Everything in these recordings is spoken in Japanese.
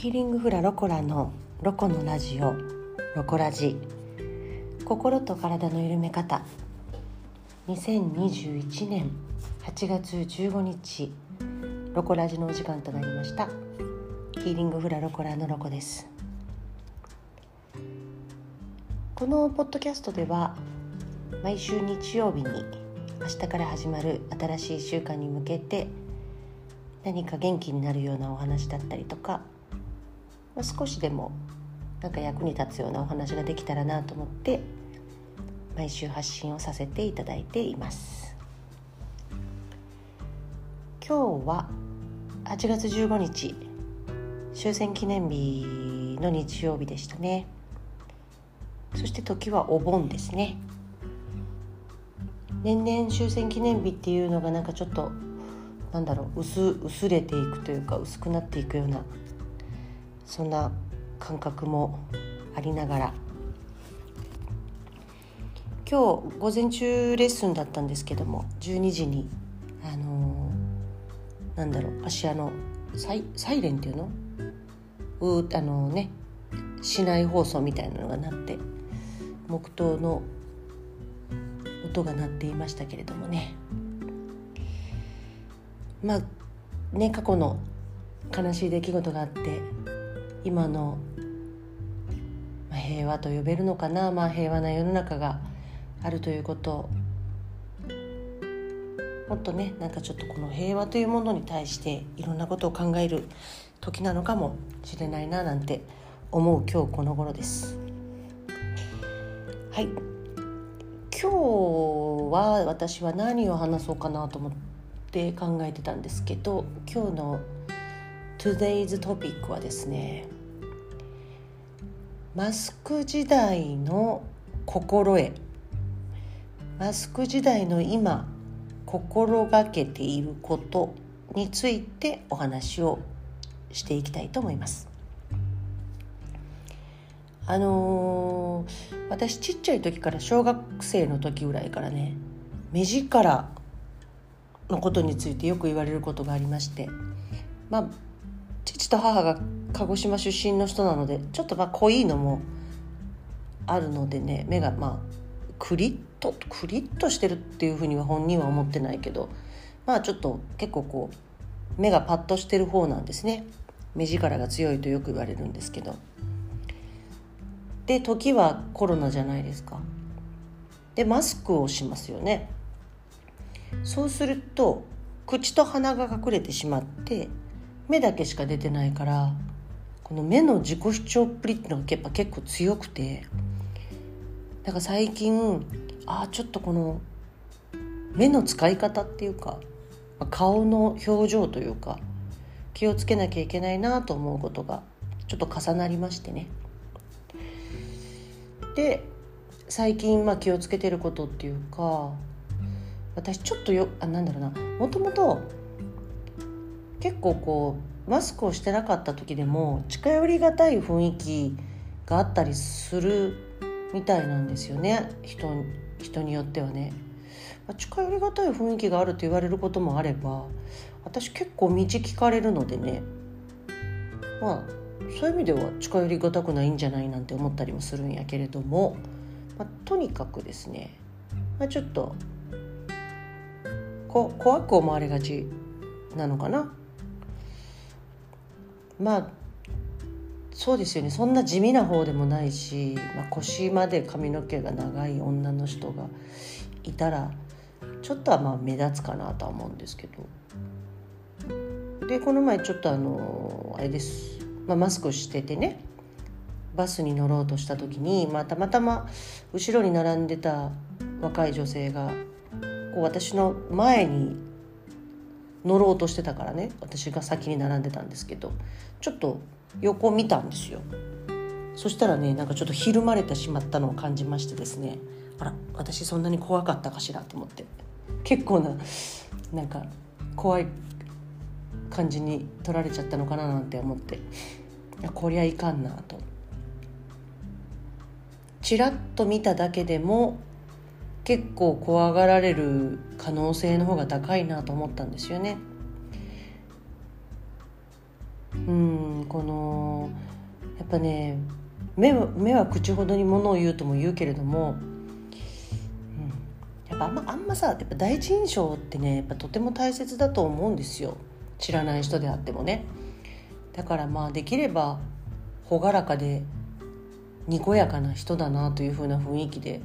ヒーリングフラロコラのロコのラジオロコラジ。心と体の緩め方。2021年8月15日ロコラジのお時間となりました。ヒーリングフラロコラのロコです。このポッドキャストでは毎週日曜日に明日から始まる新しい1週間に向けて何か元気になるようなお話だったりとかまあ、少しでもなんか役に立つようなお話ができたらなと思って毎週発信をさせていただいています。今日は8月15日。終戦記念日の日曜日でしたね。そして時はお盆ですね。年々終戦記念日っていうのがなんかちょっとなんだろう薄薄れていくというか薄くなっていくようなそんな感覚もありながら。今日午前中レッスンだったんですけども12時にあのー、なんだろう芦屋のサイサイレンっていうの？うあのね市内放送みたいなのが鳴って黙祷の音が鳴っていましたけれどもね。まあね過去の悲しい出来事があって今の、平和と呼べるのかな、まあ、平和な世の中があるということもっとねなんかちょっとこの平和というものに対していろんなことを考える時なのかもしれないななんて思う今日この頃です。はい今日は私は何を話そうかなと思って考えてたんですけど今日の Today's topic はですねマスク時代の心得マスク時代の今心がけていることについてお話をしていきたいと思います。あのー、私ちっちゃい時から小学生の時ぐらいからね目力のことについてよく言われることがありましてまあ父と母が鹿児島出身の人なのでちょっとまあ濃いのもあるのでね目がまあクリッとクリッとしてるっていうふうには本人は思ってないけどまあちょっと結構こう目がパッとしてる方なんですね。目力が強いとよく言われるんですけど。で時はコロナじゃないですか。でマスクをしますよね。そうすると口と鼻が隠れてしまって目だけしか出てないからこの目の自己主張っぷりっていうのがやっぱ結構強くてだから最近ああちょっとこの目の使い方っていうか顔の表情というか気をつけなきゃいけないなと思うことがちょっと重なりましてね。で最近まあ気をつけてることっていうか私ちょっとよあなんだろうな。もともと結構こうマスクをしてなかった時でも近寄りがたい雰囲気があったりするみたいなんですよね。人人によってはね。近寄りがたい雰囲気があると言われることもあれば私結構道聞かれるのでね。まあそういう意味では近寄りがたくないんじゃないなんて思ったりもするんやけれども、まあ、とにかくですね、まあ、ちょっとこ怖く思われがちなのかな。まあそうですよね。そんな地味な方でもないし、まあ、腰まで髪の毛が長い女の人がいたらちょっとはまあ目立つかなとは思うんですけど。でこの前ちょっとあのあれです、まあ、マスクしててねバスに乗ろうとした時に、まあ、たまたま後ろに並んでた若い女性がこう私の前に乗ろうとしてたからね私が先に並んでたんですけどちょっと横見たんですよ。そしたらねなんかちょっとひるまれてしまったのを感じましてですねあら私そんなに怖かったかしらと思って。結構ななんか怖い感じに取られちゃったのかななんて思って。いやこりゃいかんなと。ちらっと見ただけでも結構怖がられる可能性の方が高いなと思ったんですよね。うんこのやっぱね目は目は口ほどにものを言うとも言うけれども、うん、やっぱあんまあんまさやっぱ第一印象ってねやっぱとても大切だと思うんですよ知らない人であってもねだからまあできれば朗らかでにこやかな人だなというふうな雰囲気で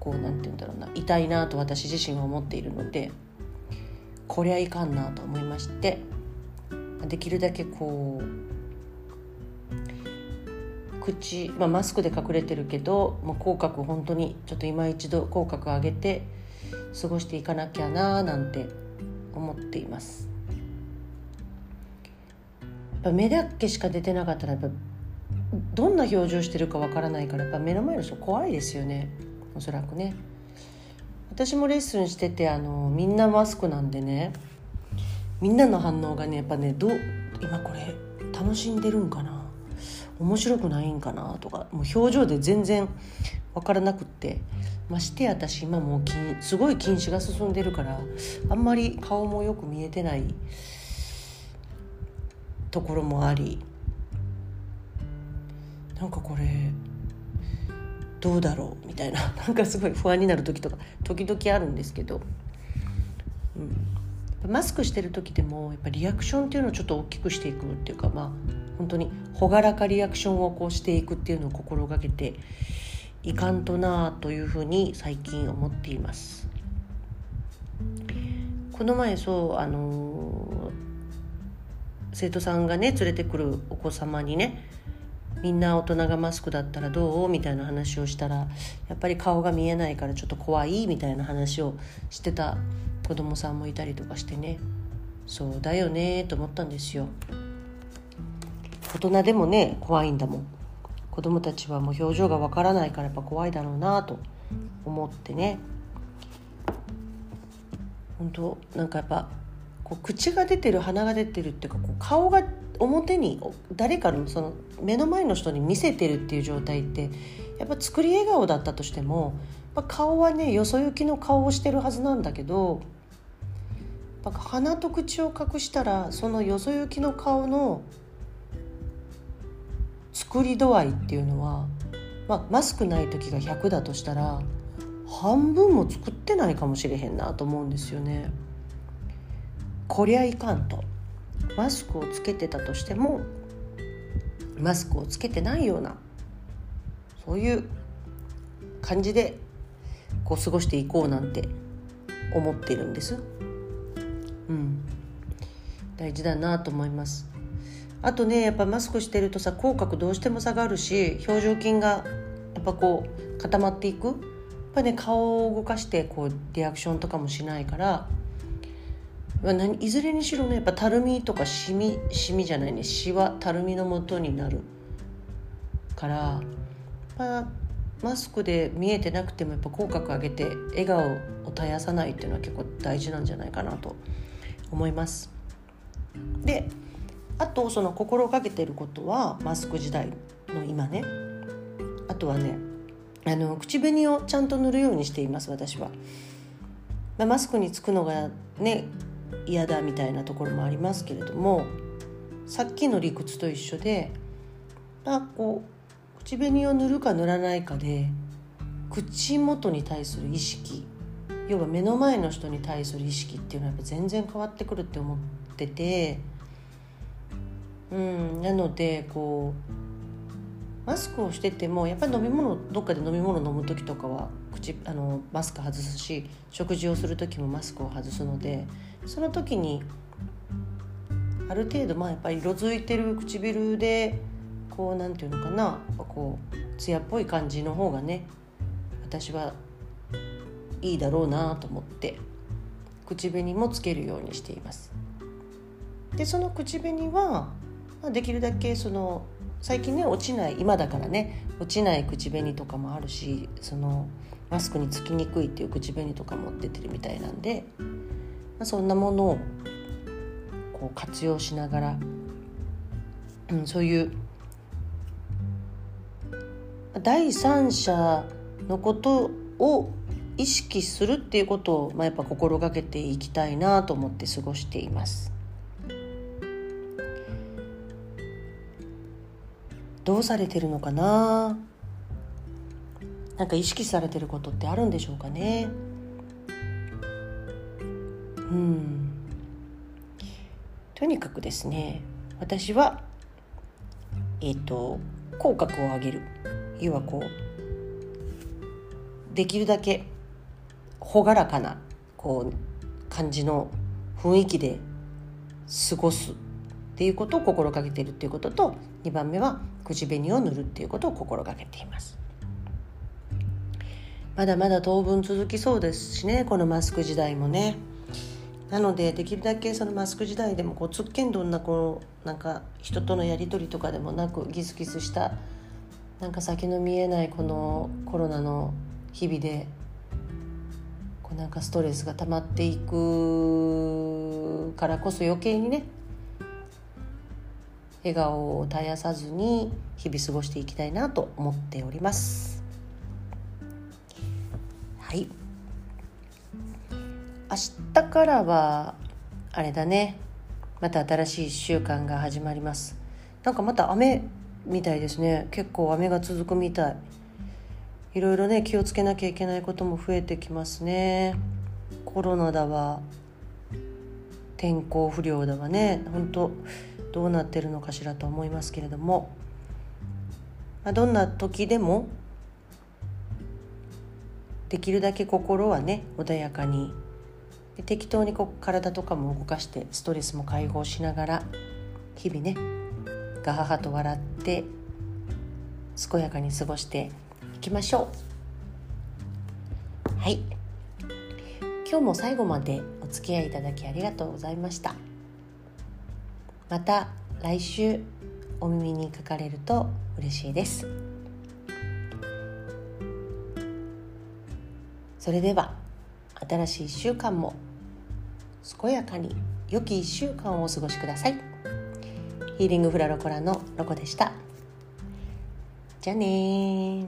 こうなんて言うんだろうないたいなと私自身は思っているのでこりゃいかんなと思いましてできるだけこう口、まあ、マスクで隠れてるけど、まあ、口角本当にちょっと今一度口角上げて過ごしていかなきゃななんて思っています。やっぱ目だけしか出てなかったらどんな表情してるかわからないからやっぱ目の前の人怖いですよね。おそらくね。私もレッスンしててあのみんなマスクなんでね。みんなの反応がねやっぱねどう今これ楽しんでるんかな。面白くないんかなとかもう表情で全然分からなくって。まして私今もうすごい近視が進んでるからあんまり顔もよく見えてないところもあり。なんかこれどうだろうみたいな。なんかすごい不安になる時とか時々あるんですけど、うん、マスクしてる時でもやっぱリアクションっていうのをちょっと大きくしていくっていうかまあ本当に朗らかリアクションをこうしていくっていうのを心がけていかんとなというふうに最近思っています。この前そうあの生徒さんがね連れてくるお子様にねみんな大人がマスクだったらどうみたいな話をしたらやっぱり顔が見えないからちょっと怖いみたいな話をしてた子供さんもいたりとかしてね。そうだよねと思ったんですよ。大人でもね怖いんだもん。子供たちはもう表情がわからないからやっぱ怖いだろうなと思ってね。本当なんかやっぱこう口が出てる鼻が出てるっていうかこう顔が表に誰かのその目の前の人に見せてるっていう状態ってやっぱ作り笑顔だったとしても顔はねよそ行きの顔をしてるはずなんだけど鼻と口を隠したらそのよそ行きの顔の作り度合いっていうのは、まあ、マスクない時が100だとしたら半分も作ってないかもしれへんなと思うんですよね。こりゃいかんとマスクをつけてたとしてもマスクをつけてないようなそういう感じでこう過ごしていこうなんて思ってるんです。うん、大事だなと思います。あとねやっぱマスクしてるとさ口角どうしても下がるし表情筋がやっぱこう固まっていくやっぱね顔を動かしてこうリアクションとかもしないからいずれにしろねやっぱたるみとかしみしみじゃないねしわたるみのもとになるからまあマスクで見えてなくてもやっぱ口角上げて笑顔を絶やさないっていうのは結構大事なんじゃないかなと思います。であとその心がけてることはマスク時代の今ねあとはねあの口紅をちゃんと塗るようにしています私は。まあ、マスクにつくのがね嫌だみたいなところもありますけれどもさっきの理屈と一緒であこう口紅を塗るか塗らないかで口元に対する意識要は目の前の人に対する意識っていうのはやっぱ全然変わってくるって思っててうん、なのでこうマスクをしててもやっぱり飲み物どっかで飲み物飲む時とかは口あのマスク外すし食事をする時もマスクを外すのでその時にある程度まあやっぱり色づいてる唇でこうなんていうのかなこう艶っぽい感じの方がね私はいいだろうなと思って口紅もつけるようにしています。でその口紅はま、できるだけその最近ね落ちない今だからね落ちない口紅とかもあるしそのマスクにつきにくいっていう口紅とかも出てるみたいなんで、まあ、そんなものをこう活用しながら、うん、そういう第三者のことを意識するっていうことを、まあ、やっぱ心がけていきたいなと思って過ごしています。どうされてるのかな？なんか意識されてることってあるんでしょうかね？うん。とにかくですね私はえっ、ー、と口角を上げる。要はこうできるだけ朗らかなこう感じの雰囲気で過ごす。っていうことを心がけてるっていうことと2番目は口紅を塗るっていうことを心がけています。まだまだ当分続きそうですしねこのマスク時代もね。なのでできるだけそのマスク時代でもこうつっけんどんなこうなんか人とのやり取りとかでもなくギスギスしたなんか先の見えないこのコロナの日々でこうなんかストレスが溜まっていくからこそ余計にね笑顔を絶やさずに日々過ごしていきたいなと思っております。はい。明日からはあれだね。また新しい1週間が始まります。なんかまた雨みたいですね。結構雨が続くみたい。いろいろね気をつけなきゃいけないことも増えてきますね。コロナだわ。天候不良だわね。本当どうなってるのかしらと思いますけれども、ま、どんな時でもできるだけ心はね穏やかにで適当にこう体とかも動かしてストレスも解放しながら日々ねガハハと笑って健やかに過ごしていきましょう。はい。今日も最後までお付き合いいただきありがとうございました。また来週お耳にかかれると嬉しいです。それでは。新しい1週間も健やかに良き1週間をお過ごしください。ヒーリングフラロコラのロコでした。じゃあね